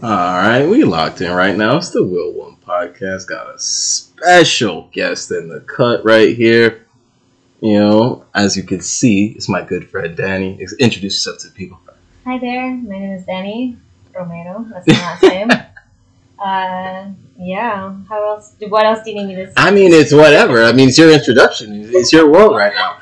All right, we locked in right now. It's the Wheel1 podcast. Got a special guest in the cut right here. You know, as you can see, it's my good friend Dani. Introduce yourself to the people. Hi there, my name is Dani Romero. That's my last name. Uh, yeah. How else? What else do you need me to say? I mean, it's whatever. I mean, it's your introduction. It's your world right now.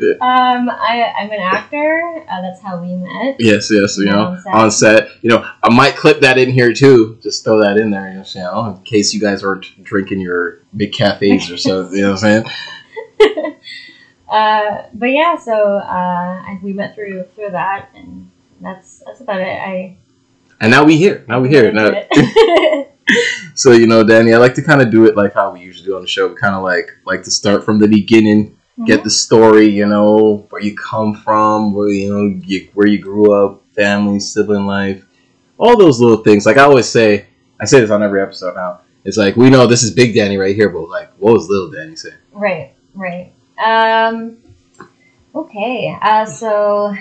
Um, I, I'm an actor. Uh, that's how we met. Yes, yes. You know, on set. on set. You know, I might clip that in here too. Just throw that in there. You know, in case you guys aren't drinking your big cafes or so. You know what I'm saying? Uh, but yeah, so uh, we met through through that, and that's that's about it. I And now we here. Now we here. Now. So you know, Dani, I like to kind of do it like how we usually do on the show. We kind of like like to start from the beginning, get the story, you know, where you come from, where you know you, where you grew up, family, sibling life, all those little things. Like I always say, I say this on every episode now. It's like we know this is Big Dani right here, but like, what was Little Dani saying? right, right. Um, okay. Uh, so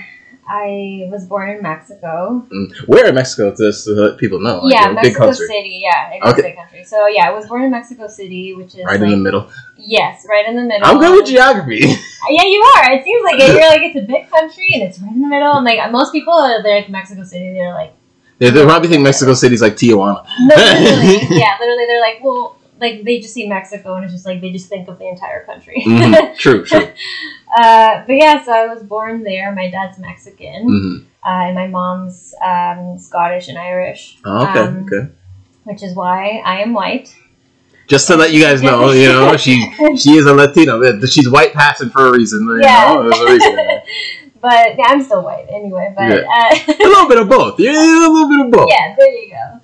I was born in Mexico. Mm. Where in Mexico? Just to let people know. Like, yeah, Mexico country, City. Yeah, it Okay. a big country. So yeah, I was born in Mexico City, which is right in the middle. Yes, right in the middle. I'm good with geography. Yeah, you are. It seems like it. You're like it's a big country and it's right in the middle. And like most people, they're like Mexico City. They're like they they probably think Mexico City's like Tijuana. no, literally, yeah, literally. They're like well, like they just see Mexico and it's just like they just think of the entire country. Mhm. True, true. uh, but yeah, so I was born there. My dad's Mexican, hmm uh, and my mom's um, Scottish and Irish. Oh, okay, um, okay. Which is why I am white. Just to let you guys know, you know, she she is a Latino. She's white passing for a reason. You Yeah. know, a reason. but yeah, I'm still white anyway. But a uh, little bit of both. Yeah, a little bit of both. yeah, there you go.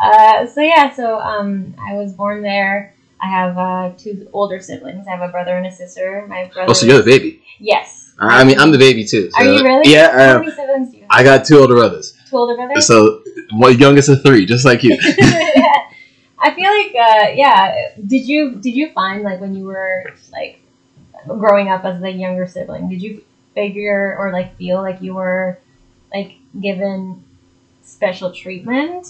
Uh, so yeah, so um, I was born there. I have uh, two older siblings. I have a brother and a sister. My brother. Oh, so you're the baby. Yes. I mean, I'm the baby too. Are you really? Yeah, I How many siblings do you have? I got two older brothers. Two older brothers. So, one youngest of three, just like you. I feel like uh, yeah. Did you did you find like when you were like growing up as the younger sibling? Did you figure or like feel like you were like given special treatment?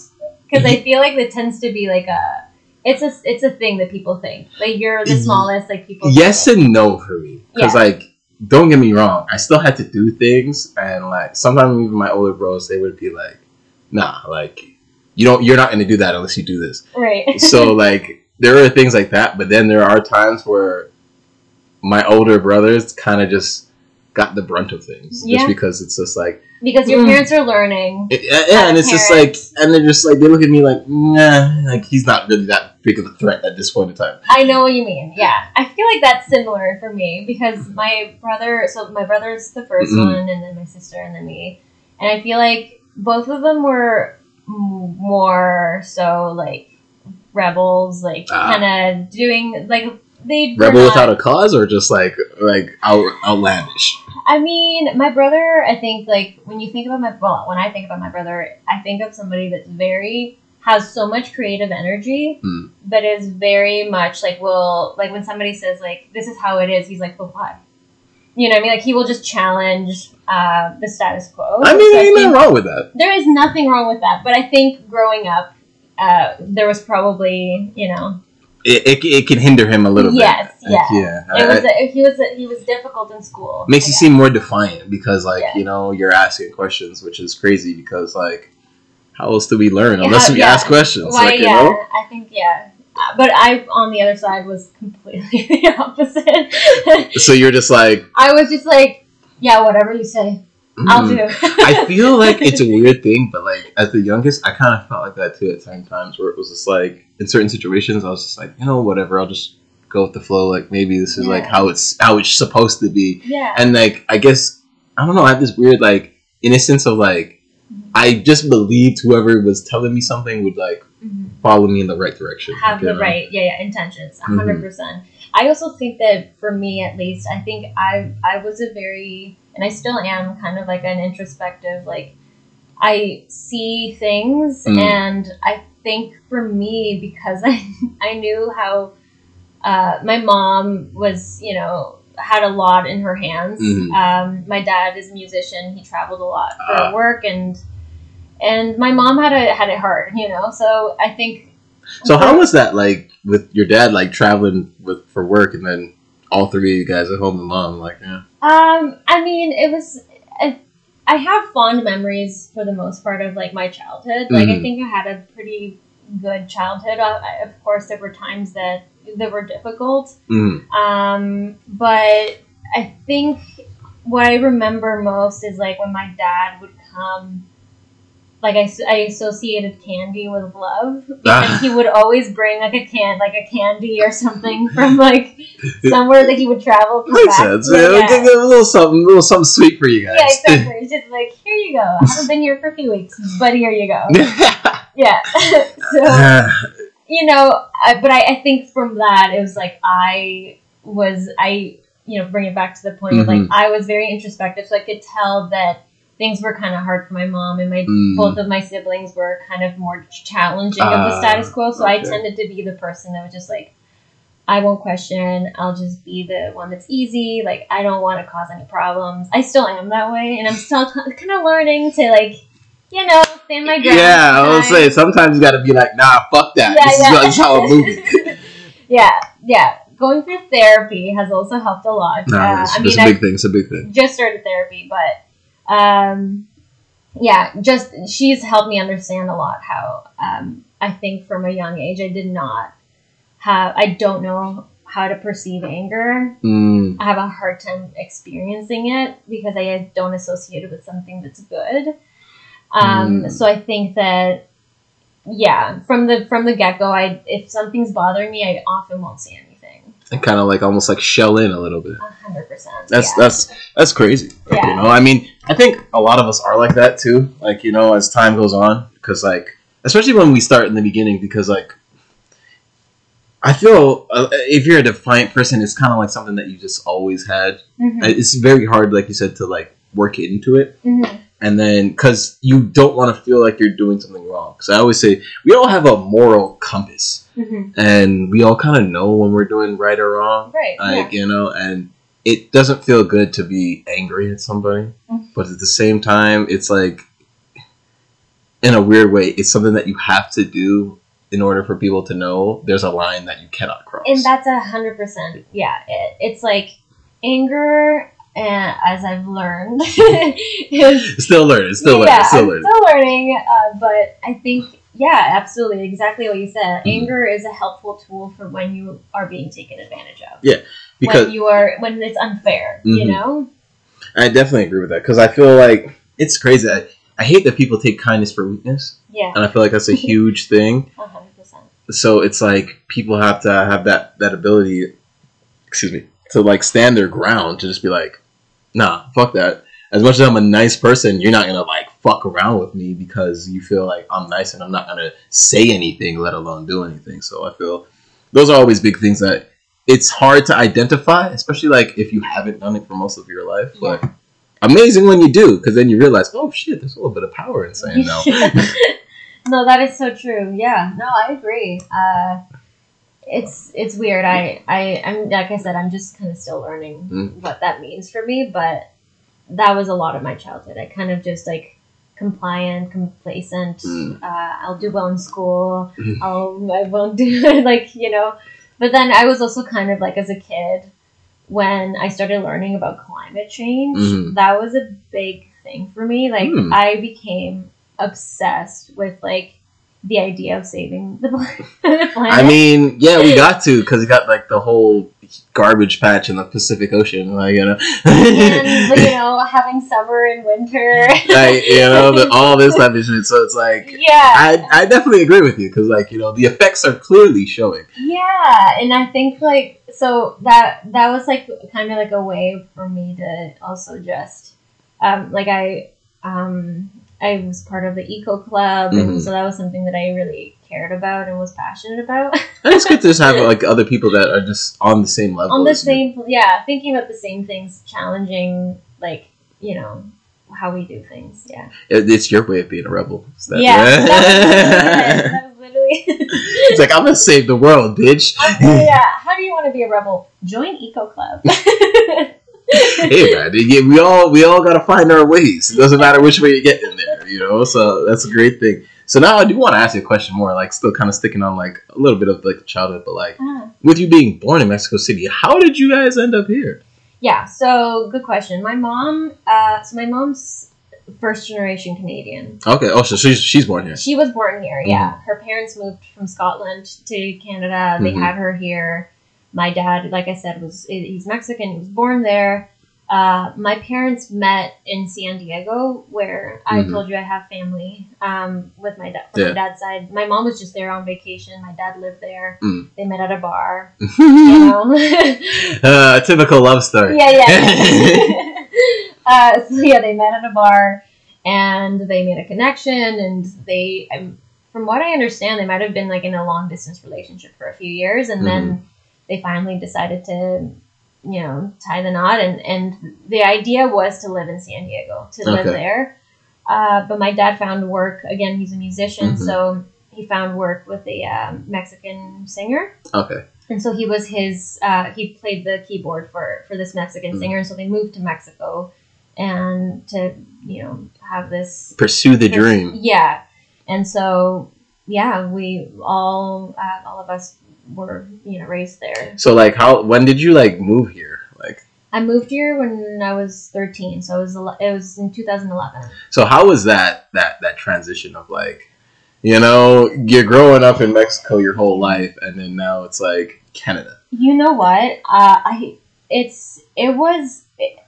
Because I mm-hmm. feel like it tends to be like a it's a it's a thing that people think like you're the mm-hmm. smallest like people. yes and no for me, because Yeah. like, don't get me wrong, I still had to do things, and like sometimes even my older bros, they would be like, "Nah, like, you don't, you're not gonna do that unless you do this." right. so like there are things like that but then there are times where my older brothers kind of just got the brunt of things Yeah. just because it's just like because your Mm. parents are learning. it- yeah and it's just like and they're just like they look at me like nah like he's not really that big of a threat at this point in time I know what you mean. Yeah, I feel like that's similar for me because my brother. So my brother's the 1st Mhm. one, and then my sister, and then me. And I feel like both of them were more so like rebels, like Ah. kind of doing like they rebel without a cause or just like like out, outlandish I mean, my brother. I think like when you think about my well, when I think about my brother, I think of somebody that's very has so much creative energy, Hmm. but is very much like will like when somebody says like this is how it is, he's like, but why? You know what I mean? Like he will just challenge uh, the status quo. i mean So ain't nothing wrong with that there is nothing wrong with that, but I think growing up, uh, there was probably you know it, it, it can hinder him a little Yes, bit yeah. yeah it I- was a, he was a, he was difficult in school. makes you Yeah. seem more defiant because like Yeah. you know you're asking questions which is crazy because like how else do we learn unless we ask questions Why, like you yeah, know I think yeah. But I, on the other side, was completely the opposite. so you're just like I was just like, yeah, whatever you say, I'll mm. do. I feel like it's a weird thing, but like as the youngest, I kind of felt like that too at certain times where it was just like in certain situations, I was just like, you know, whatever, I'll just go with the flow. Like maybe this is like how it's how it's supposed to be, yeah. and like I guess I don't know, I have this weird like innocence of like I just believed whoever was telling me something would like Mhm. follow me in the right direction. Have the know? right, yeah, yeah, intentions, a Mhm. 100 percent. I also think that for me, at least, I think I I was a very, and I still am, kind of like an introspective, like I see things, Mm. and I think for me because I I knew how uh, my mom was, you know, had a lot in her hands. Mhm. Um, my dad is a musician; he traveled a lot for Ah. work, and and my mom had it had it hard, you know. So I think. So how was that like with your dad like traveling with for work and then all three of you guys at home and mom like yeah. Um, I mean, it was. I, I have fond memories for the most part of like my childhood. Like I Mhm. think I had a pretty good childhood. Uh, I- of course, there were times that that were difficult. Mm. Um, but I think what I remember most is like when my dad would come. Like I, I associated candy with love because Ah. he would always bring like a can like a candy or something from like somewhere that he would travel. come Makes back. sense. Yeah, Yeah, give a little something, a little something sweet for you guys. Yeah, exactly. It's just like, here you go. I haven't been here for a few weeks, but here you go. Yeah. so, you know, I, but I, I think from that, it was like I was, I, you know, bring it back to the point of like, Mhm. I was very introspective, so I could tell that things were kind of hard for my mom, and my Mm. both of my siblings were kind of more challenging of the Ah, status quo. So I tended to be the person that was just like, I won't question. I'll just be the one that's easy. Like I don't want to cause any problems. I still am that way, and I'm still kind of learning to like, you know, stand my ground. yeah, I will say sometimes you got to be like, nah, fuck that. Yeah, this, yeah. Is, how I'm moving. yeah, yeah. Going through therapy has also helped a lot. Nah, Uh, it's, I it's mean, a I big thing. It's a big thing. just started therapy, but um, yeah, just she's helped me understand a lot how um, I think from a young age I did not have I don't know how to perceive anger. Mm. I have a hard time experiencing it because I don't associate it with something that's good. Um, Mm. So I think that yeah, from the from the get go, I if something's bothering me, I often won't say anything. And kind of like almost like shell in a little bit. Hundred percent. That's yeah. that's that's crazy. Yeah. You know, I mean, I think a lot of us are like that too. Like you know, as time goes on, because like especially when we start in the beginning, because like I feel uh, if you're a defiant person, it's kind of like something that you just always had. Mhm. It's very hard, like you said, to like work into it, Mhm. And then because you don't want to feel like you're doing something wrong. Because I always say we all have a moral compass, Mhm. and we all kind of know when we're doing right or wrong Right. like yeah. you know and it doesn't feel good to be angry at somebody Mhm. but at the same time it's like in a weird way it's something that you have to do in order for people to know there's a line that you cannot cross And that's a hundred percent. Yeah. It, it's like anger, uh, as I've learned, still learning still learning yeah, still learning still learning. Uh, but I think yeah, absolutely, exactly what you said. Mhm. Anger is a helpful tool for when you are being taken advantage of. because when you are when it's unfair, you Mhm. know. i definitely agree with that because i feel like it's crazy I, I hate that people take kindness for weakness Yeah, and i feel like that's a huge thing a hundred percent. so it's like people have to have that that ability excuse me to like stand their ground to just be like nah fuck that. As much as i'm a nice person you're not gonna like fuck around with me because you feel like i'm nice and i'm not gonna say anything let alone do anything. So i feel those are always big things that it's hard to identify especially like if you haven't done it for most of your life. But amazing when you do because then you realize oh shit there's a little bit of power in saying no no, that is so true. Yeah, no, I agree. Uh, it's it's weird. I I I'm like I said, I'm just kind of still learning Mm. what that means for me. But that was a lot of my childhood. I kind of just like compliant, complacent. Mm. Uh, I'll do well in school. Mhm. I'll I won't do like you know. But then I was also kind of like as a kid when I started learning about climate change. Mhm. That was a big thing for me. Like Hmm. I became obsessed with like the idea of saving the planet. I mean, yeah, we got to because we got like the whole garbage patch in the Pacific Ocean, like you know, and you know having summer and winter. like you know, the, all this type of shit. So it's like, yeah, I I definitely agree with you because like you know the effects are clearly showing. Yeah, and I think like so that that was like kind of like a way for me to also just um like I um I was part of the eco club Mhm. and so that was something that I really cared about and was passionate about. And it's good to just have like other people that are just on the same level. On the same yeah, thinking about the same things, challenging like, you know, how we do things. Yeah. It- It's your way of being a rebel. That- yeah. That was, that was literally it's like I'm gonna save the world, bitch. yeah. How do you want to be a rebel? Join Eco Club. Hey man, yeah, we all we all gotta find our ways. It doesn't matter which way you get in there, you know. So that's a great thing. So now I do want to ask you a question more, like still kind of sticking on like a little bit of like childhood, but like Ah. with you being born in Mexico City, how did you guys end up here? Yeah, so good question. My mom, uh, so my mom's first generation Canadian. Okay, oh, so she's she's born here. She was born here, yeah. Her parents moved from Scotland to Canada. They Mhm. had her here. My dad, like I said, was he's Mexican. He was born there. Uh, my parents met in San Diego, where I Mhm. told you I have family um, with my dad from Yeah. my dad's side. My mom was just there on vacation. My dad lived there. Mm. They met at a bar. Uh, typical love story. Yeah, yeah. uh, so yeah, they met at a bar, and they made a connection, and they, um, from what I understand, they might have been like in a long distance relationship for a few years, and then they finally decided to, you know, tie the knot, and and the idea was to live in San Diego, to live there. Uh, but my dad found work. Again, he's a musician, Mhm. so he found work with a um, Mexican singer Okay. and so he was his uh, he played the keyboard for for this mexican Mhm. singer and so they moved to mexico and to you know have this Pursue the dream. yeah and so yeah we all uh, all of us were you know raised there So like, how when did you like move here? Like, i moved here when i was 13 so it was it was in 2011 so how was that that that transition of like, you know, you're growing up in Mexico your whole life, and then now it's like Canada. you know what uh, i it's it was it,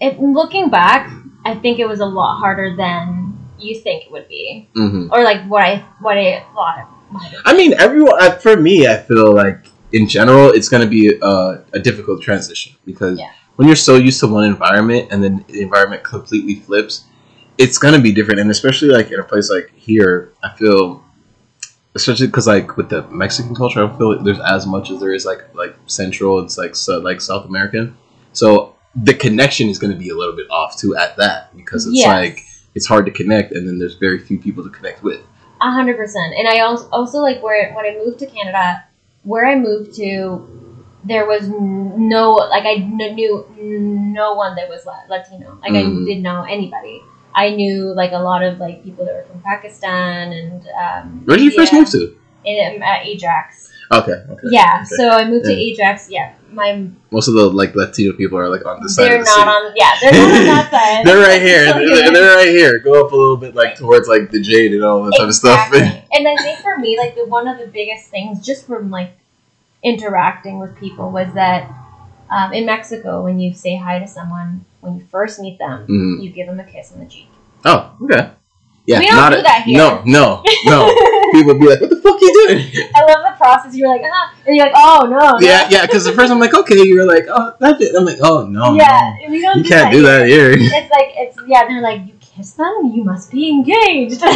it looking back i think it was a lot harder than you think it would be hmm or like what I what I thought it might have. I mean, everyone. uh, For me, I feel like in general, it's going to be a, a difficult transition because Yeah. when you're so used to one environment and then the environment completely flips, it's going to be different. And especially like in a place like here, I feel, especially because like with the Mexican culture, I feel like there's as much as there is like like Central. It's like so, like South American, so the connection is going to be a little bit off too at that because it's Yes. like it's hard to connect, and then there's very few people to connect with. A hundred percent. And I also also like where when I moved to Canada, where I moved to, there was no like I knew no one that was Latino. Like Mhm. I didn't know anybody. I knew like a lot of like people that were from Pakistan and um, Where did you first move to? In, um, at Ajax. Okay, okay. Yeah. Okay. So I moved to Ajax. Yeah. My Most of the like Latino people are like on this side they're of the not city. on. Yeah. They're not on that side. they're right here. So, They're, they're right here. Go up a little bit like towards like the Jade and all that type of stuff. And I think for me, like the one of the biggest things, just from like interacting with people, was that um, in Mexico, when you say hi to someone, when you first meet them, Mhm. you give them a kiss on the cheek. Oh, okay. Yeah, We don't not do that here. No, no, no. People be like, "What the fuck are you doing?" I love the process. You're like, ah, and you're like, oh no, no. Yeah, yeah. Because at first I'm like, "Okay," you're like, "Oh, that's it." I'm like, "Oh no, yeah. no. We don't you do can't that do that here. here." It's like it's yeah. They're like, you kiss them, you must be engaged.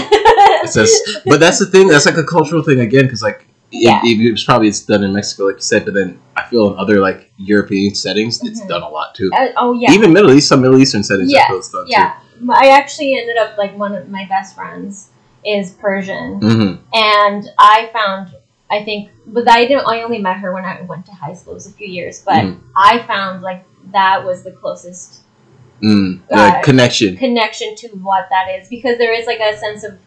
It's just, but that's the thing. That's like a cultural thing again, because like Yeah. it, it was probably it's done in Mexico, like you said, but then I feel in other like European settings, it's Mhm. done a lot too. Uh, oh yeah. Even Middle East, some Middle Eastern settings, I feel it's done yeah. I actually ended up like one of my best friends is Persian. too. hmm and I found I think but I didn't I only met her when I went to high school it was a few years but Mhm. I found like that was the closest Mm, Uh, connection. connection to what that is because there is like a sense of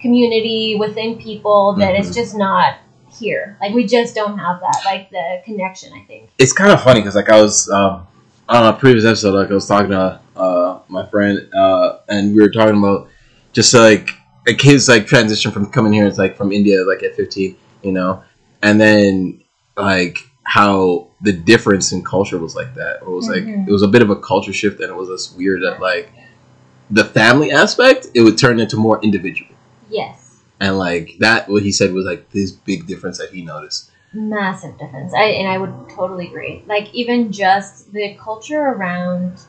community within people that is Mhm. just not here like we just don't have that like the connection I think It's kind of funny because like I was um, on a previous episode, like I was talking to uh, my friend, uh, and we were talking about just like a kid's like transition from coming here. It's like from India, like at fifteen, you know, and then like how the difference in culture was like that. It was like Mhm. it was a bit of a culture shift, and it was this weird that like the family aspect it would turn into more individual, yes and like that what he said was like this big difference that he noticed. massive difference I, and I would totally agree like even just the culture around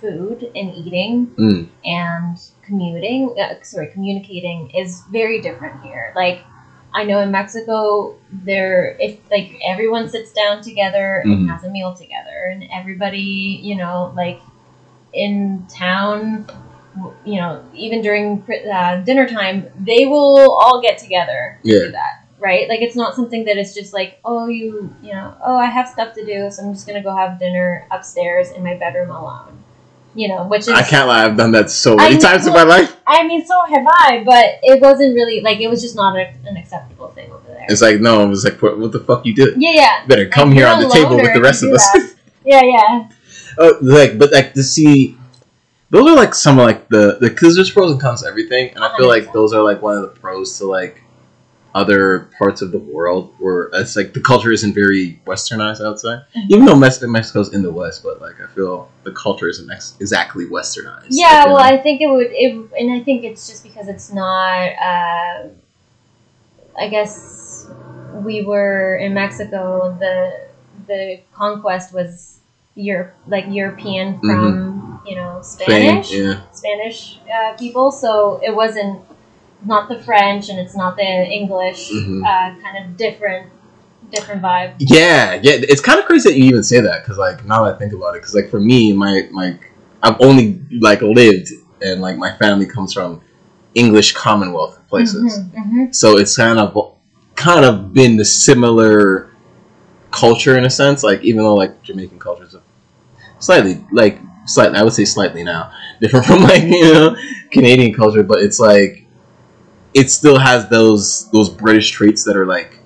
food and eating Mm. and commuting uh, sorry communicating is very different here like i know in mexico there if like everyone sits down together and has a meal together and everybody you know like in town you know even during uh, dinner time they will all get together to Yeah. do that right? Like it's not something that is just like, oh, you, you know, oh, I have stuff to do, so I'm just gonna go have dinner upstairs in my bedroom alone. You know, which is I can't lie, I've done that so I many times in my life. I mean, so have I, but it wasn't really like it was just not a, an acceptable thing over there. It's like no, it was like what, what the fuck you doing? yeah, yeah, Better come Like, here on the table with the rest of us. that. yeah, yeah. Oh, like, but like to see, those are like some of like the because there's pros and cons to everything, and I feel like 100%. those are like one of the pros to like other parts of the world where it's like the culture isn't very westernized. I would say, Mhm. even though Mex- Mexico's in the west, but like I feel the culture isn't ex- exactly westernized. Yeah, well? I think it would, it, and I think it's just because it's not. Uh, I guess we were in Mexico. The the conquest was Europe, like European from you know Spanish yeah. Spanish uh, people. So it wasn't not the French and it's not the English. Mhm. Uh, kind of different, different vibe. Yeah, yeah, it's kind of crazy that you even say that because, like, now that I think about it, because, like, for me, my my, I've only like lived and like my family comes from English Commonwealth places, Mhm, mhm. so it's kind of kind of been the similar culture in a sense. Like, even though like Jamaican culture is slightly like slightly, I would say slightly now different from like you know Canadian culture, but it's like it still has those those British traits that are like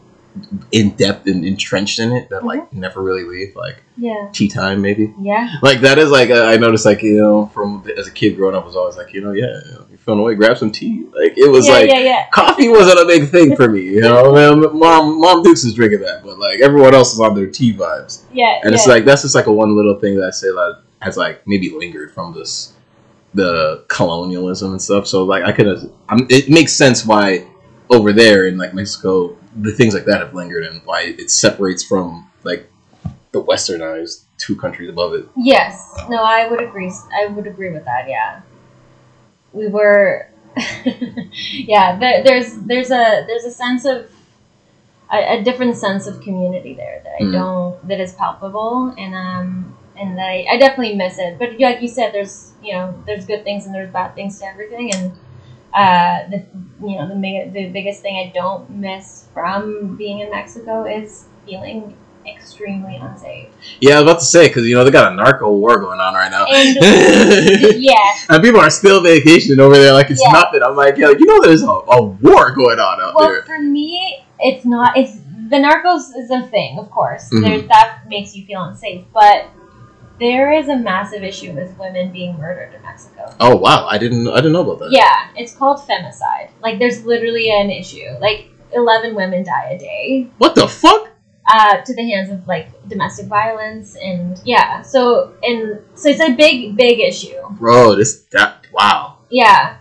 in depth and entrenched in it that like mm-hmm. never really leave. Like Yeah, tea time, maybe. yeah. Like that is like I noticed like you know from as a kid growing up was always like you know yeah you feeling away grab some tea like it was yeah, like yeah, yeah. coffee wasn't a big thing for me you know Man, mom mom Dukes is drinking that but like everyone else is on their tea vibes Yeah, and it's like that's just like a one little thing that I say that has like maybe lingered from this the colonialism and stuff. So like I could have, it makes sense why over there in like Mexico the things like that have lingered and why it separates from like the westernized two countries above it. Yes. No, I would agree. I would agree with that. Yeah. We were. yeah. There, there's there's a there's a sense of a, a different sense of community there that I Mhm. don't that is palpable and um and I, I definitely miss it. But like you said, there's you know there's good things and there's bad things to everything and. Uh, the you know the the biggest thing I don't miss from being in Mexico is feeling extremely unsafe. Yeah, I was about to say because you know they got a narco war going on right now. And and people are still vacationing over there like it's Yeah. nothing. I'm like, yeah, you know, there's a, a war going on out well, there. Well, for me, it's not. It's the narcos is a thing, of course. Mhm. There's that makes you feel unsafe, but there is a massive issue with women being murdered in Mexico. Oh wow, I didn't, I didn't know about that. Yeah, it's called femicide. Like, there's literally an issue. Like, eleven women die a day What the fuck? uh, to the hands of like domestic violence, and yeah. So and so it's a big, big issue. Bro, this that wow. Yeah,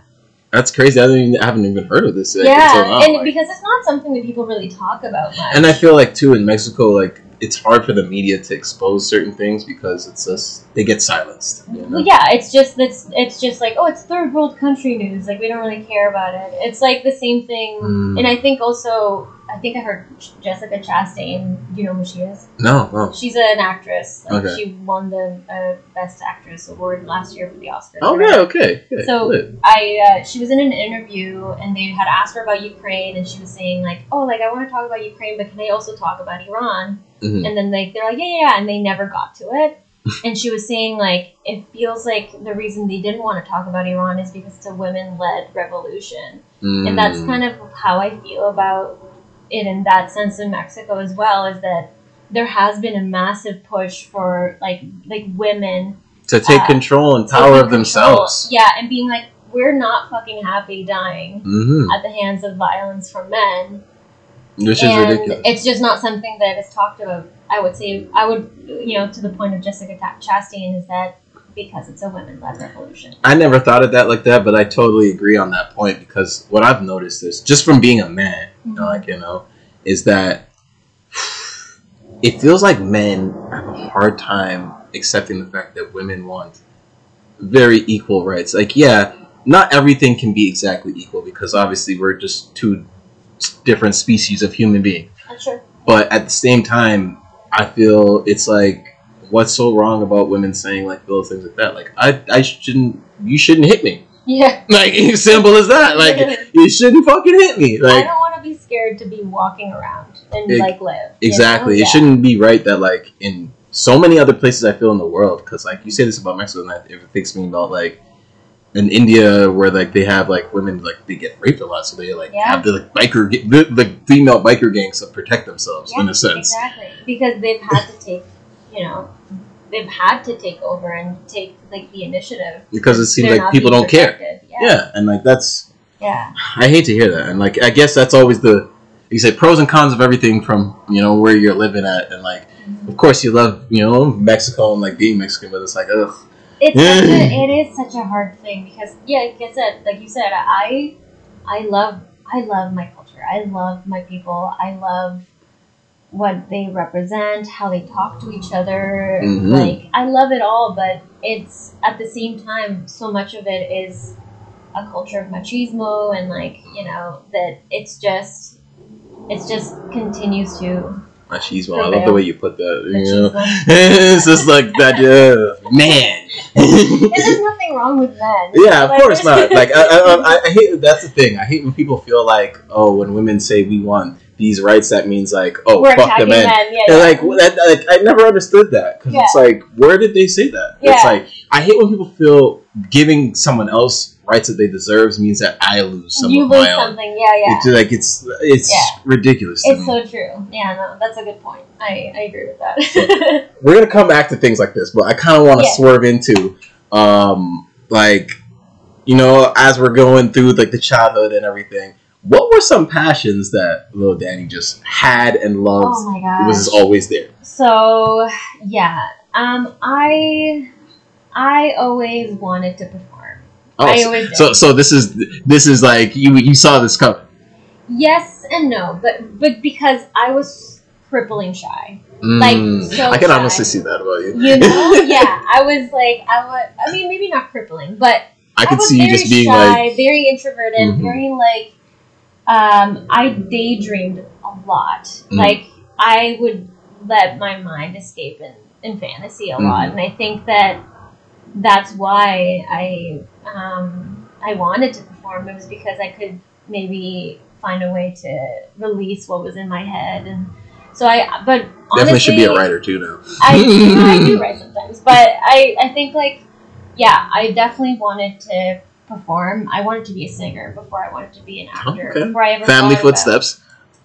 That's crazy. I, didn't even, I haven't even heard of this. Like, yeah, now, and like- because it's not something that people really talk about much. and I feel like too in Mexico, like it's hard for the media to expose certain things because it's just they get silenced. You know? Well, yeah, it's just it's it's just like oh, it's third world country news. Like we don't really care about it. It's like the same thing, Mm. and I think also I think I heard Jessica Chastain. Do you know who she is? No, no. She's an actress. Like, Okay. She won the uh, Best Actress award last year for the Oscars. Okay, okay. okay. So lit. I uh, she was in an interview and they had asked her about Ukraine and she was saying like oh like I want to talk about Ukraine but can I also talk about Iran Mhm. and then like they're like yeah yeah yeah and they never got to it and she was saying like it feels like the reason they didn't want to talk about Iran is because it's a women led revolution and that's Mm. kind of how I feel about it in that sense in Mexico as well is that there has been a massive push for like like women to take uh, control and power of control. themselves. yeah and being like we're not fucking happy dying hmm at the hands of violence from men Which is ridiculous. it's just not something that is talked about I would say I would you know to the point of Jessica Ta- Chastain is that because it's a women led revolution I never thought of that like that, but I totally agree on that point because what I've noticed is just from being a man, Mm-hmm. like you know, is that it feels like men have a hard time accepting the fact that women want very equal rights. Like, yeah, not everything can be exactly equal because obviously we're just two different species of human being. Sure But at the same time, I feel it's like, what's so wrong about women saying like little things like that? Like, I, I shouldn't, you shouldn't hit me. yeah Like, simple as that. Like, you shouldn't fucking hit me. I Like, scared to be walking around and Ex- like live. you know? Exactly. It Yeah. shouldn't be right that like in so many other places I feel in the world because like you say this about Mexico and that it thinks me about like in India where like they have like women like they get raped a lot so they like Yeah. have the like biker the, the female biker gangs to protect themselves in a sense. Exactly. Because they've had to take, you know, they've had to take over and take like the initiative. Because it seems like people don't care. Yeah. Yeah. and like that's Yeah. I hate to hear that. And like I guess that's always the you say pros and cons of everything from you know where you're living at and like of course you love you know Mexico and like being Mexican but it's like ugh It's such a, it is such a hard thing because yeah, like I said, like you said, I I love I love my culture. I love my people. I love what they represent, how they talk to each other. Mhm. Like I love it all, but it's at the same time so much of it is a culture of machismo and like, you know, that it's just it's just continues to machismo. I love the way you put that. You know? it's just like that, uh, man. There's nothing wrong with men. yeah, of Like, course not. Like I, I, I, hate that's the thing. I hate when people feel like, oh, when women say we want these rights, that means like, oh, We're fuck the men. men. Yeah, yeah. like, that, like, I never understood that because it's like, where did they say that? It's like I hate when people feel giving someone else rights that they deserve means that I lose some you of lose my own. something. Yeah, yeah. It's like it's it's Yeah. ridiculous. It's me. so true. Yeah, no, that's a good point. I, I agree with that. we're gonna come back to things like this, but I kind of want to Yeah. swerve into, um, like, you know, as we're going through like the childhood and everything. What were some passions that little Dani just had and loved? oh my gosh. was always there. So yeah, um, I I always wanted to perform. Oh, I so- always so this is this is like you you saw this coming. Yes and no, but but because I was crippling shy. Mm, Like, so I can shy. honestly see that about you. You know? yeah, I was like I was. I mean, maybe not crippling, but I could was see you just being shy, like, very introverted, Mhm. very like. Um, I daydreamed a lot. Mm. Like I would let my mind escape in, in fantasy a lot, Mhm. and I think that that's why I um, I wanted to perform. It was because I could maybe find a way to release what was in my head, and so I. But definitely should be a writer too now. I, you know, I do write sometimes, but I, I think like, yeah, I definitely wanted to perform. I wanted to be a singer before I wanted to be an actor. Okay. Before I ever Family thought about- footsteps.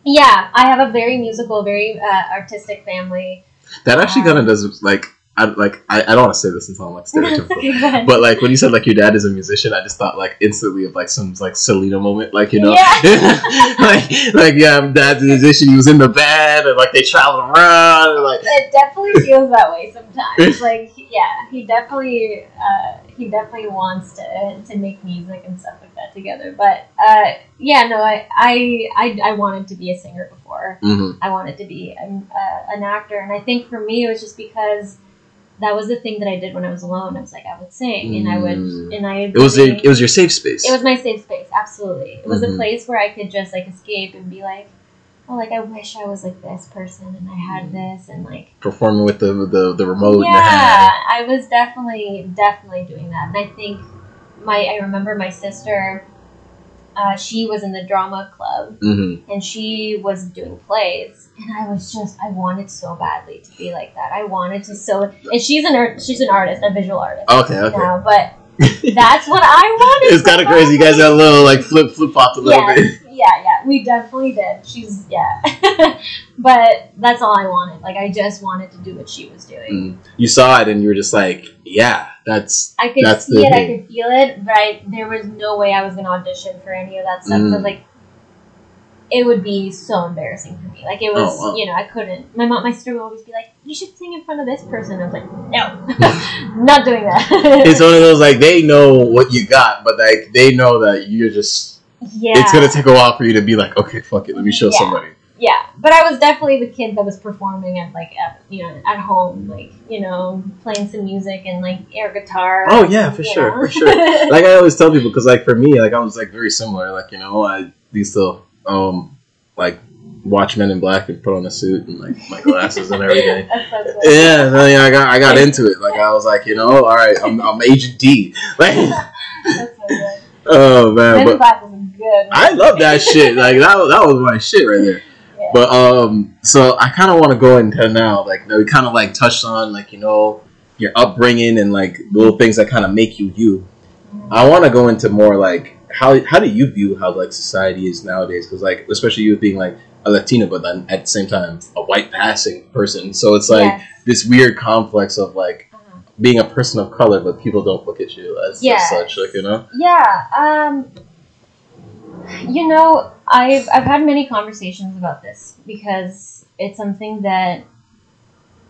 Yeah, I have a very musical, very uh, artistic family. That actually Um, kind of does like I like I, I don't want to say this until I'm like stereotypical. But like when you said like your dad is a musician, I just thought like instantly of like some like Selena moment, like you know, Yeah. like like yeah, my dad's a musician. He was in the band, and like they traveled around, and like it definitely feels that way sometimes. like, yeah, he definitely, uh, he definitely wants to to make music and stuff like that together. But uh, yeah, no, I, I, I, I wanted to be a singer before. mhm. I wanted to be an, uh, an actor, and I think for me it was just because that was the thing that I did when I was alone. I was like, I would sing, and I would, Mm. and I. it was really- a, it was your safe space. it was my safe space. Absolutely, it was Mhm. a place where I could just like escape and be like, oh, like I wish I was like this person, and I had this, and like performing with the the, the remote yeah. I was definitely definitely doing that, and I think my I remember my sister. Uh, she was in the drama club Mm-hmm. and she was doing plays and i was just i wanted so badly to be like that i wanted to so and she's an art she's an artist a visual artist Okay, okay. now but that's what i wanted It's kind of crazy. You guys got a little like flip flip flopped a little yeah, bit. Yeah yeah we definitely did she's yeah but that's all i wanted like i just wanted to do what she was doing Mm. You saw it and you were just like, yeah, that's I could That's see it, I could feel it, but I, there was no way I was gonna audition for any of that stuff. Mm. So like, it would be so embarrassing for me. Like it was, Oh, wow. you know, I couldn't. My mom, my sister would always be like, "You should sing in front of this person." I was like, "No, not doing that." it's one of those like they know what you got, but like they know that you're just yeah, it's gonna take a while for you to be like, okay, fuck it, let me show Yeah. somebody. yeah. But I was definitely the kid that was performing at like at you know at home, like you know, playing some music and like air guitar. Oh, yeah, for sure, know? for sure. Like I always tell people, because like for me, like I was like very similar. Like you know, I used to um like watch Men in Black and put on a suit and like my glasses and everything. So cool. Yeah, and then I got I got into it. Like I was like, you know, all right, I'm, I'm Agent D. Like That's so good. Oh man, but good. I love that shit. Like that, was- that was my shit right there. Yeah. But um, so I kind of want to go into now, like you know, we kind of like touched on like you know your upbringing and like little things that kind of make you you. I want to go into more like how how do you view how like society is nowadays? Because like especially you being like a Latina, but then at the same time a white passing person, so it's like Yes. this weird complex of like. Being a person of color, but people don't look at you as, Yes. as such, like you know. Yeah. Um. You know, I've I've had many conversations about this because it's something that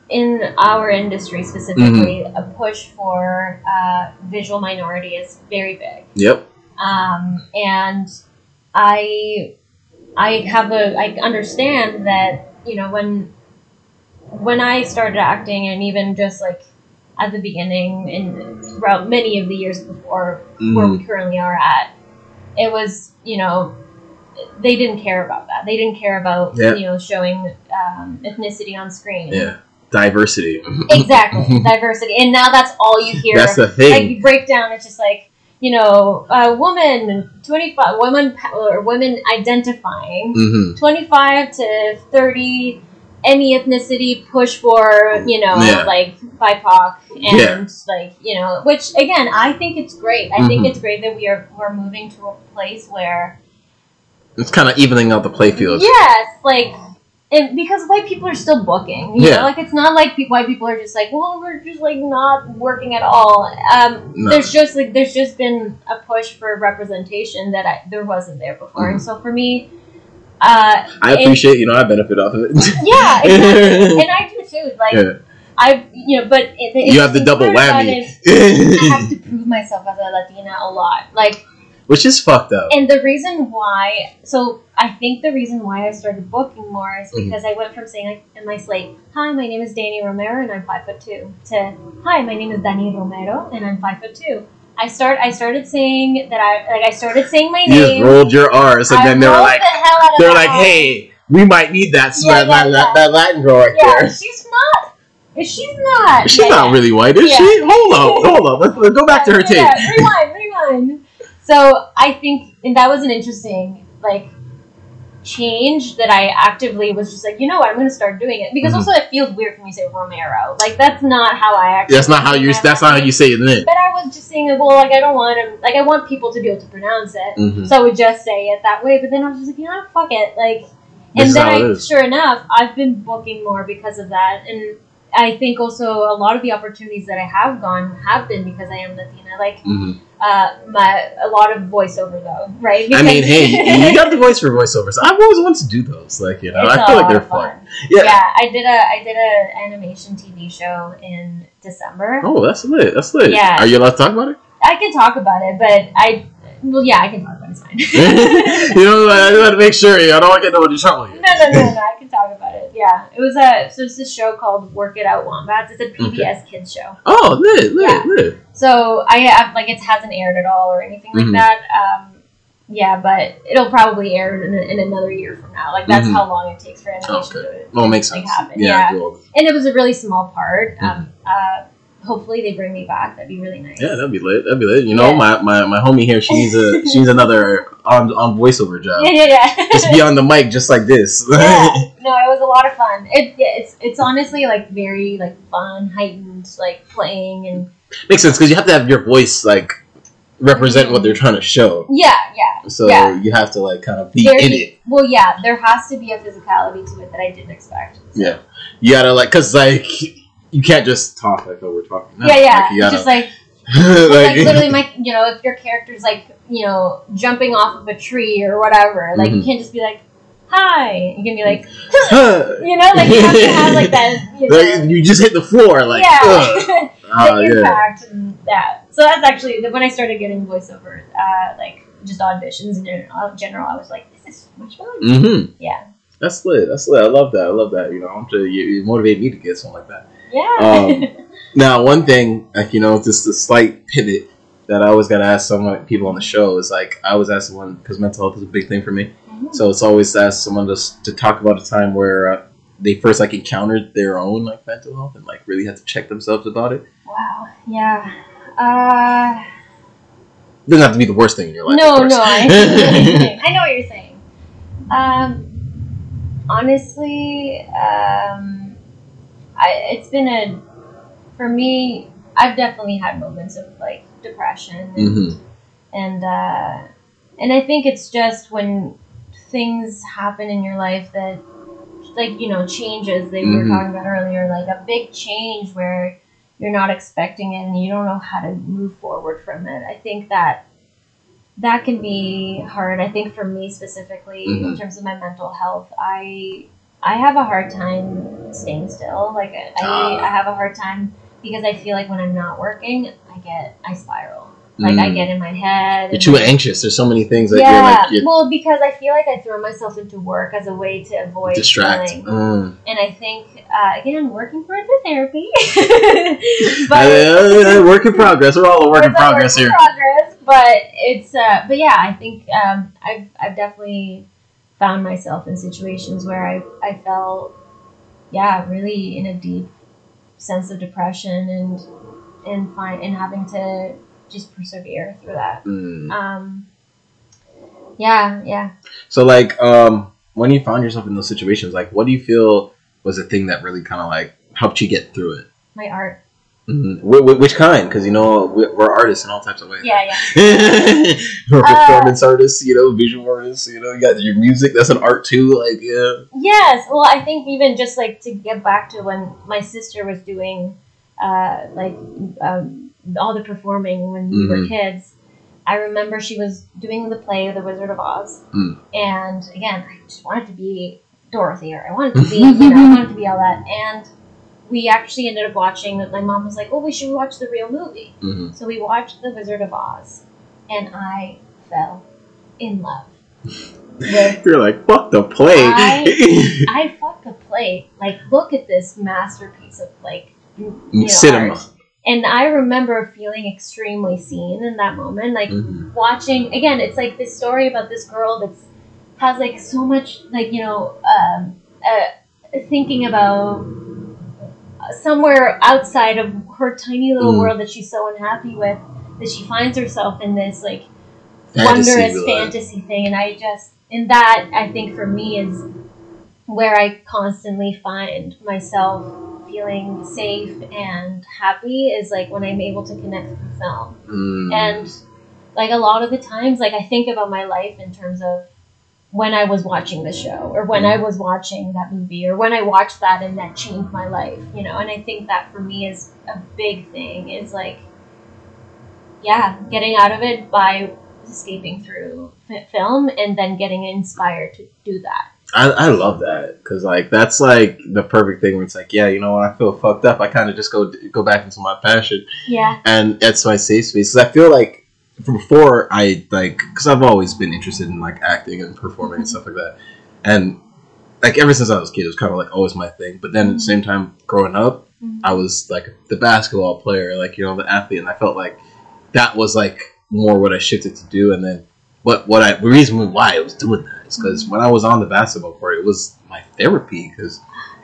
in our industry specifically, a push for uh, visual minority is very big. Yep. um, and I I have a I understand that you know when when I started acting and even just like at the beginning and throughout many of the years before where Mhm. we currently are at, it was you know they didn't care about that. They didn't care about Yeah. you know showing um, ethnicity on screen. Yeah. Diversity. Exactly, diversity, and now that's all you hear That's the like thing. you break down it's just like you know a woman 25 women or women identifying hmm 25 to 30 any ethnicity push for you know Yeah. like bipoc and Yeah. like you know which again i think it's great i think Mhm. it's great that we are we're moving to a place where It's kind of evening out the playfield. yes like and because white people are still booking, you Yeah. know, like it's not like pe- white people are just like, well, we're just like not working at all. Um, No. There's just like there's just been a push for representation that I, there wasn't there before, and so for me, uh, I and- appreciate, you know, I benefit off of it. yeah, exactly. and I do too. Like Yeah. I, you know, but the you have the double whammy. it, I have to prove myself as a Latina a lot, like. Which is fucked up. And the reason why, so I think the reason why I started booking more is Mhm. because I went from saying like in my slate, "Hi, my name is Dani Romero and I'm five foot two, to "Hi, my name is Dani Romero and I'm five foot two. I start, I started saying that I like I started saying my You name. rolled your R's, and I then they were like, the hell out of they're like, hey, we might need that Yeah, that, yeah, that, that Latin girl right yeah, there. she's not. She's not. She's yeah, not really white, is she? Hold on, hold on. Let's, let's go back to her tape. Yeah, rewind, rewind. So I think and that was an interesting like change that I actively was just like, you know what, I'm going to start doing it because Mhm. also it feels weird for me to say Romero. Like that's not how I actually. That's not how you. That's not how you say it. Then. But I was just saying, like, well, like I don't want. Like I want people to be able to pronounce it, Mm-hmm. so I would just say it that way. But then I was just like, you know, fuck it, like. This And then, I, sure enough, I've been booking more because of that, and I think also a lot of the opportunities that I have gone have been because I am Latina. Like hmm uh, my a lot of voiceover though, right? I mean, hey, you, got the voice for voiceovers. I've always wanted to do those. Like, you know, It's I feel like they're of fun. Yeah. Yeah. I did a I did a animation TV show in December. Oh, that's lit. That's lit. Yeah. Are you allowed to talk about it? I can talk about it, but I well, yeah, I can talk about it. It's fine. you know, I just want to make sure. You know, I don't want to get no one in trouble no, here. no, no, no. I can talk about it. Yeah, it was a so it's this show called Work It Out Wombats. It's a PBS kids show. Oh, lit, lit, Yeah. lit. So I have like it hasn't aired at all or anything like Mhm. that. Um, yeah, but it'll probably air in, in another year from now. Like that's Mhm. how long it takes for animation Okay. to Well, it makes sense. happen. Yeah. Yeah. and it was a really small part. Mm-hmm. Um, uh, hopefully they bring me back. That'd be really nice. Yeah, that'd be lit. That'd be lit. You know, Yeah. my, my, my homie here, she needs a she needs another on on voiceover job. yeah, yeah, yeah. Just be on the mic, just like this. yeah. No, it was a lot of fun. It yeah, it's it's honestly like very like fun, heightened, like playing and Makes sense because you have to have your voice like represent what they're trying to show. yeah, yeah. So Yeah. you have to like kind of be Very- in it. Well, yeah, there has to be a physicality to it that I didn't expect. So- Yeah. You gotta like, cause like you can't just talk like how we're talking. now. Yeah, yeah. Like, you gotta, just like like, like literally my you know if your character's like you know jumping off of a tree or whatever like you Mhm. can't just be like hi you can be like you know like you have to have like that you know, Like, you just hit the floor, like, yeah Ah, the yeah. impact and that so that's actually when I started getting voiceover uh like just auditions in general, general I was like this is so much fun Mm-hmm. yeah That's lit. That's lit. I love that. I love that. You know, I'm to you, you motivate me to get something like that. Yeah Um, Now, one thing, like you know, just a slight pivot that I always gotta ask some people on the show is like I always ask someone because mental health is a big thing for me. Mhm. So it's always to ask someone to to talk about a time where uh, they first like encountered their own like mental health and like really had to check themselves about it. wow yeah uh It doesn't have to be the worst thing in your life. No, no, I, I know what you're saying. Um, honestly, um, I it's been a for me. I've definitely had moments of like depression and Mhm. and uh, and I think it's just when things happen in your life that like you know changes that we were talking about earlier, like a big change where you're not expecting it and you don't know how to move forward from it. I think that that can be hard. I think for me specifically, in Mhm. terms of my mental health, I I have a hard time staying still. Like I, Ah. I have a hard time because I feel like when I'm not working, I get I spiral. Like I Mm. get in my head. You're too like- anxious. There's so many things that yeah, you're like you well, because I feel like I throw myself into work as a way to avoid distract. Mm. And I think uh, again, working towards the therapy, Uh, but uh, work in progress. We're all a work in progress work in here. Progress, but it's uh, but yeah, I think um, I've I've definitely found myself in situations where I I felt yeah really in a deep sense of depression and and find and having to just persevere through that. Mm. Um, yeah, yeah. So like, um, when you found yourself in those situations, like, what do you feel was the thing that really kind of like helped you get through it? My art. Mm-hmm. Wh- which kind? Because you know we- we're artists in all types of ways. Yeah, yeah. we're Uh, performance artists, you know, visual artists. You know, you got your music. That's an art too. Like, yeah. Yes. Well, I think even just like to get back to when my sister was doing, uh, like um, all the performing when we were Mhm. kids. I remember she was doing the play The Wizard of Oz, Mm. and again, I just wanted to be Dorothy, or I wanted to be, you know, I wanted to be all that. And we actually ended up watching. That my mom was like, "Oh, we should watch the real movie." hmm So we watched The Wizard of Oz, and I fell in love with You're like, fuck the play. I- I fuck the play. Like, look at this masterpiece of like you Cinema. And I remember feeling extremely seen in that moment. Like Mhm. watching again, it's like this story about this girl that's has like so much like you know um, uh, thinking about somewhere outside of her tiny little Mm. world that she's so unhappy with that she finds herself in this like Fantasy, wondrous fantasy thing and i just and that i think for me is where i constantly find myself feeling safe and happy is like when i'm able to connect with film Mm. and like a lot of the times like i think about my life in terms of when i was watching the show or when i mm-hmm. was watching that movie or when i watched that and that changed my life you know? And i think that for me is a big thing is like yeah getting out of it by escaping through film and then getting inspired to do that. I, I love that because like that's like the perfect thing where it's like yeah you know when I feel fucked up I kind of just go go back into my passion. Yeah. And that's my safe space. 'Cause I feel like from before I like because I've always been interested in like acting and performing and mm-hmm. stuff like that, and like ever since I was a kid, it was kind of like always my thing. But then at the same mm-hmm. time, growing up, Mhm. I was like the basketball player, like you know the athlete, and I felt like that was like more what I shifted to do. And then what what I the reason why I was doing that is because mm-hmm. when I was on the basketball court, it was my therapy because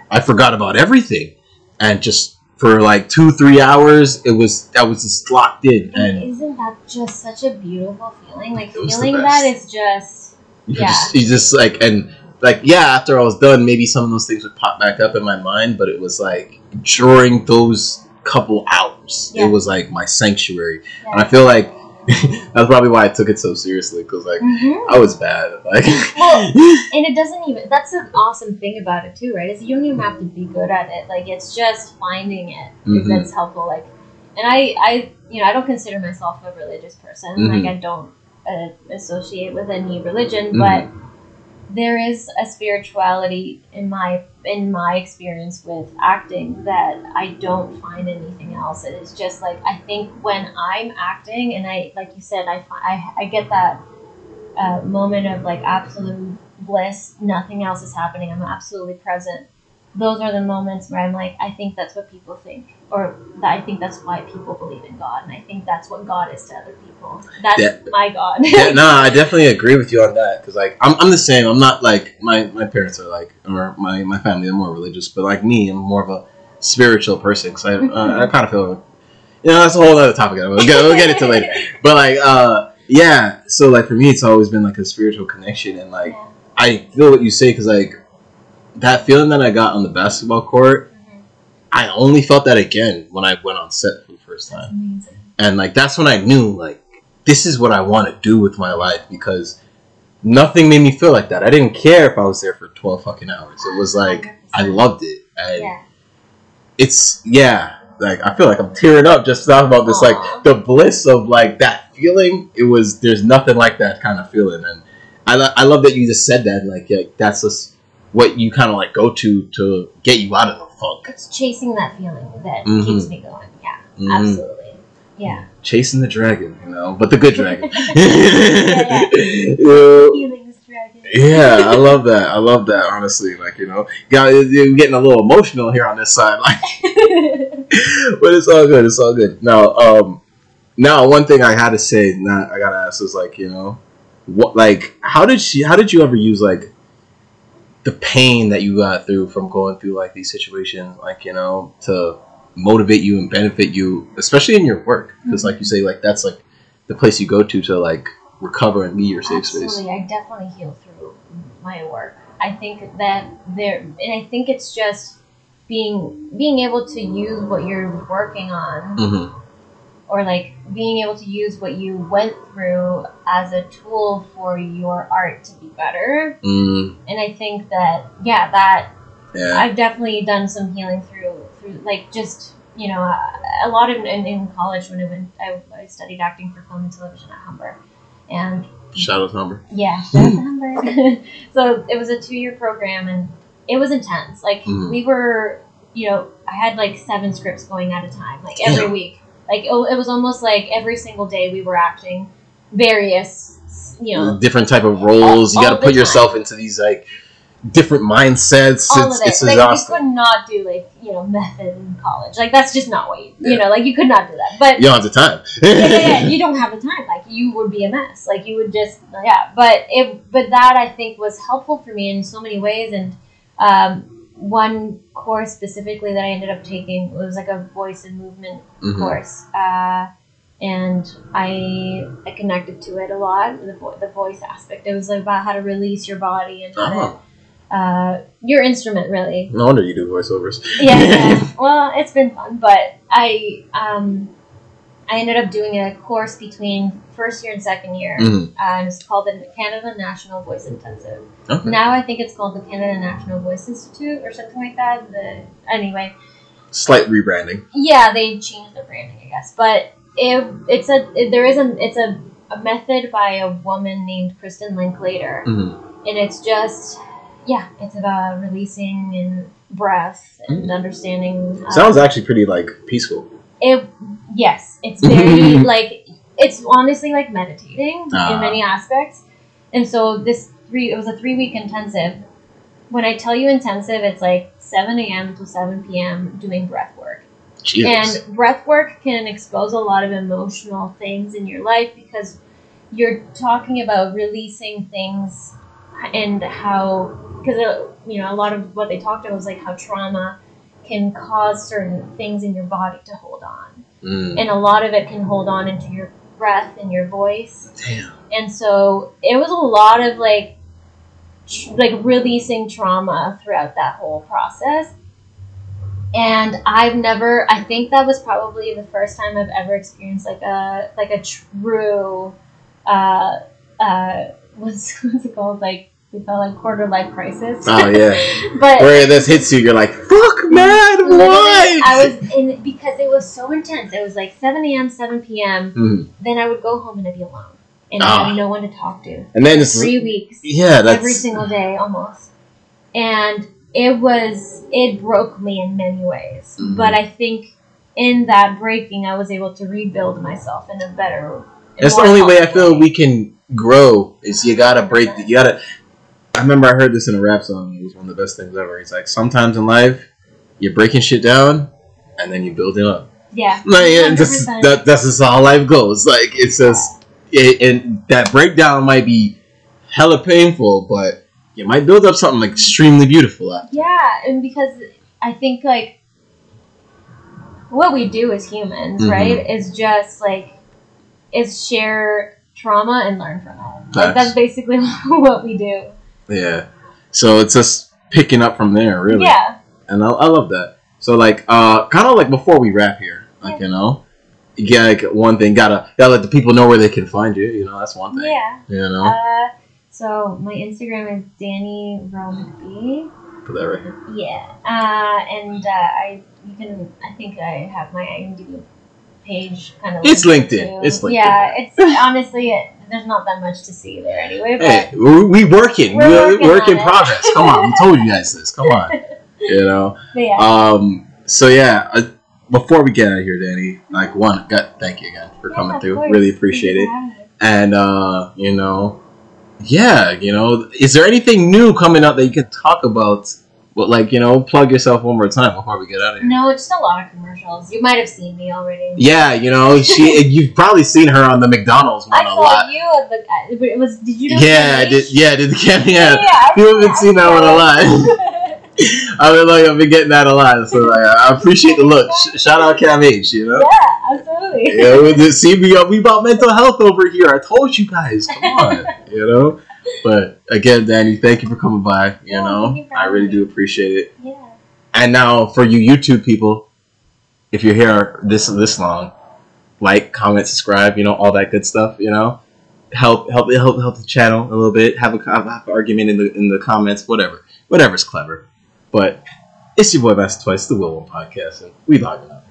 I forgot about everything. And just for like two three hours it was I was just locked in. And and just such a beautiful feeling like It was the feeling that is just you Yeah. just you just like and like yeah after I was done maybe some of those things would pop back up in my mind but it was like during those couple hours Yeah. it was like my sanctuary yeah. and I feel like that's probably why I took it so seriously because like Mhm. I was bad like Well, and it doesn't even that's an awesome thing about it too right is you don't even have to be good at it like it's just finding it Mhm. that's helpful like and i i you know i don't consider myself a religious person Mhm. like i don't uh, associate with any religion Mhm. but there is a spirituality in my in my experience with acting that I don't find anything else. It is just like I think when I'm acting and I like you said I I, I get that uh, moment of like absolute bliss. Nothing else is happening. I'm absolutely present. Those are the moments where I'm like, I think that's what people think, or that I think that's why people believe in God, and I think that's what God is to other people. That's Yeah. my God. yeah, no, I definitely agree with you on that because like I'm, I'm the same. I'm not like my my parents are like or my my family are more religious, but like me, I'm more of a spiritual person because I uh, I kind of feel you know that's a whole other topic. We'll get, we'll get into later. But like uh yeah. So like for me, it's always been like a spiritual connection, and like Yeah. I feel what you say because like that feeling that I got on the basketball court, Mhm. I only felt that again when I went on set for the first time. And like that's when I knew like this is what I want to do with my life because nothing made me feel like that. I didn't care if I was there for twelve fucking hours. It was like I 100%. loved it, and Yeah. it's yeah. Like I feel like I'm tearing up just talking about this. Aw. Like the bliss of like that feeling. It was there's nothing like that kind of feeling, and I lo- I love that you just said that. Like, like that's just what you kind of like go to to get you out of the funk. It's chasing that feeling that Mhm. keeps me going. Yeah. Mhm. Absolutely. Yeah. Chasing the dragon, you know, but the good dragon. yeah. Yeah. Yeah, I love that. I love that. Honestly, like you know, got you're getting a little emotional here on this side, like, but it's all good. It's all good. Now, um, now one thing I had to say, not I gotta ask is like you know, what like how did she? How did you ever use like the pain that you got through from going through like these situations, like you know, to motivate you and benefit you, especially in your work, because like you say, like that's like the place you go to to like recover and be your safe space. Absolutely, I definitely heal through my work. I think that there, and I think it's just being being able to use what you're working on, Mm-hmm. Or like being able to use what you went through as a tool for your art to be better. Mm, And I think that yeah, that yeah. I've definitely done some healing through through like just you know a, a lot of in, in college when I went I, I studied acting for film and television at Humber, and Shout out Humber. yeah, shout out to Humber. so it was a two year program and it was intense. Like Mhm. we were, you know, I had like seven scripts going at a time, like every Damn. week. Like it, it was almost like every single day we were acting various, you know, different type of roles. All- you got to put time. yourself into these like different mindsets. all it's of it. it's like exhausting. you could not do like you know method in college. Like that's just not what you you know. Like you could not do that. But you don't have the time. yeah, yeah, yeah, you don't have the time. Like you would be a mess. Like you would just yeah. But it but that I think was helpful for me in so many ways. And um, one course specifically that I ended up taking was like a voice and movement Mhm. course. Uh, and I I connected to it a lot. The vo- the voice aspect. It was about how to release your body and how Uh-huh. to uh, your instrument really No wonder you do voiceovers. yeah, yeah. Well, it's been fun, but I um, I ended up doing a course between first year and second year. Mhm. Uh, it's called the Canada National Voice Intensive. Okay. Now I think it's called the Canada National Voice Institute or something like that. The anyway, Slight rebranding. yeah, they changed the branding, I guess. But it, it's a it, there is a it's a, a method by a woman named Kristin Linklater Mm-hmm. and it's just yeah it's about releasing and breath and understanding uh, Sounds actually pretty like peaceful. It yes it's very like it's honestly like meditating Ah. in many aspects and so this three it was a three week intensive when i tell you intensive it's like 7 a.m to 7 p.m doing breath work Jesus. and breath work can expose a lot of emotional things in your life because you're talking about releasing things and how, because you know, a lot of what they talked about was like how trauma can cause certain things in your body to hold on. Mm. And a lot of it can hold on into your breath and your voice. Damn. And so it was a lot of like, tr- like releasing trauma throughout that whole process. And I've never. I think that was probably the first time I've ever experienced like a like a true, uh, uh, what's what's it called? Like we call it like quarter life crisis. Oh yeah. but Where this hits you, you're like, fuck, man, why? I was in because it was so intense. It was like seven a.m., seven p.m. Mhm. Then I would go home and I'd be alone, and I Ah. had no one to talk to. And then Three weeks yeah, that's every single day almost and it was it broke me in many ways Mhm. but i think in that breaking i was able to rebuild myself in a better That's the only way I healthy feel we can grow is you gotta break. The, you gotta. I remember I heard this in a rap song. It was one of the best things ever. It's like sometimes in life, you're breaking shit down, and then you build it up. yeah Like yeah, 100%. that, that's just how life goes. Like it's just, it, and that breakdown might be hella painful, but you might build up something like extremely beautiful. After. yeah and because i think like what we do as humans Mhm. right is just like is share trauma and learn from it. Like that's basically what we do. Yeah. So it's just picking up from there, really. Yeah. And I, I love that. So like, uh, kind of like before we wrap here, like you know, you get like one thing, gotta gotta let the people know where they can find you. You know, that's one thing. Yeah. You know, Uh, so my Instagram is Dani Romby. put that right here. Yeah. Uh, and uh, I you can I think I have my IMDb page kind of. It's LinkedIn. It's LinkedIn. Yeah. It's honestly it, there's not that much to see there anyway. But Hey, we, working. We're We're working work in progress. Come on, we told you guys this. Come on. You know. yeah. Um. So yeah. Uh, before we get out of here, Dani, like one, got thank you again for Yeah, coming through. course. Really appreciate it. for having me. And uh, you know, yeah, you know, is there anything new coming up that you can talk about? But like, you know, plug yourself one more time before we get out of here. No, it's just a lot of commercials. You might have seen me already. Yeah, you know, she you've probably seen her on the McDonald's one a saw lot. you the. uh, It was. Did you? know Yeah, I did yeah, did the Yeah, yeah. I You haven't seen that one a lot. it. I mean, like I've been getting that a lot, so like, I appreciate the look. Sh- shout out Cam H, you know. yeah, absolutely. Yeah, we see, we got we about mental health over here. I told you guys, come on, you know. But again, Dani, thank you for coming by. You Yeah, know, you I really having do appreciate it. Yeah. And now for you YouTube people, if you're here this this long, like, comment, subscribe, you know, all that good stuff. You know, help help help help the channel a little bit. Have a have, have an argument in the in the comments, whatever, whatever's clever. But it's your boy Master Twice, the Wheel1 Podcast, and we logging out.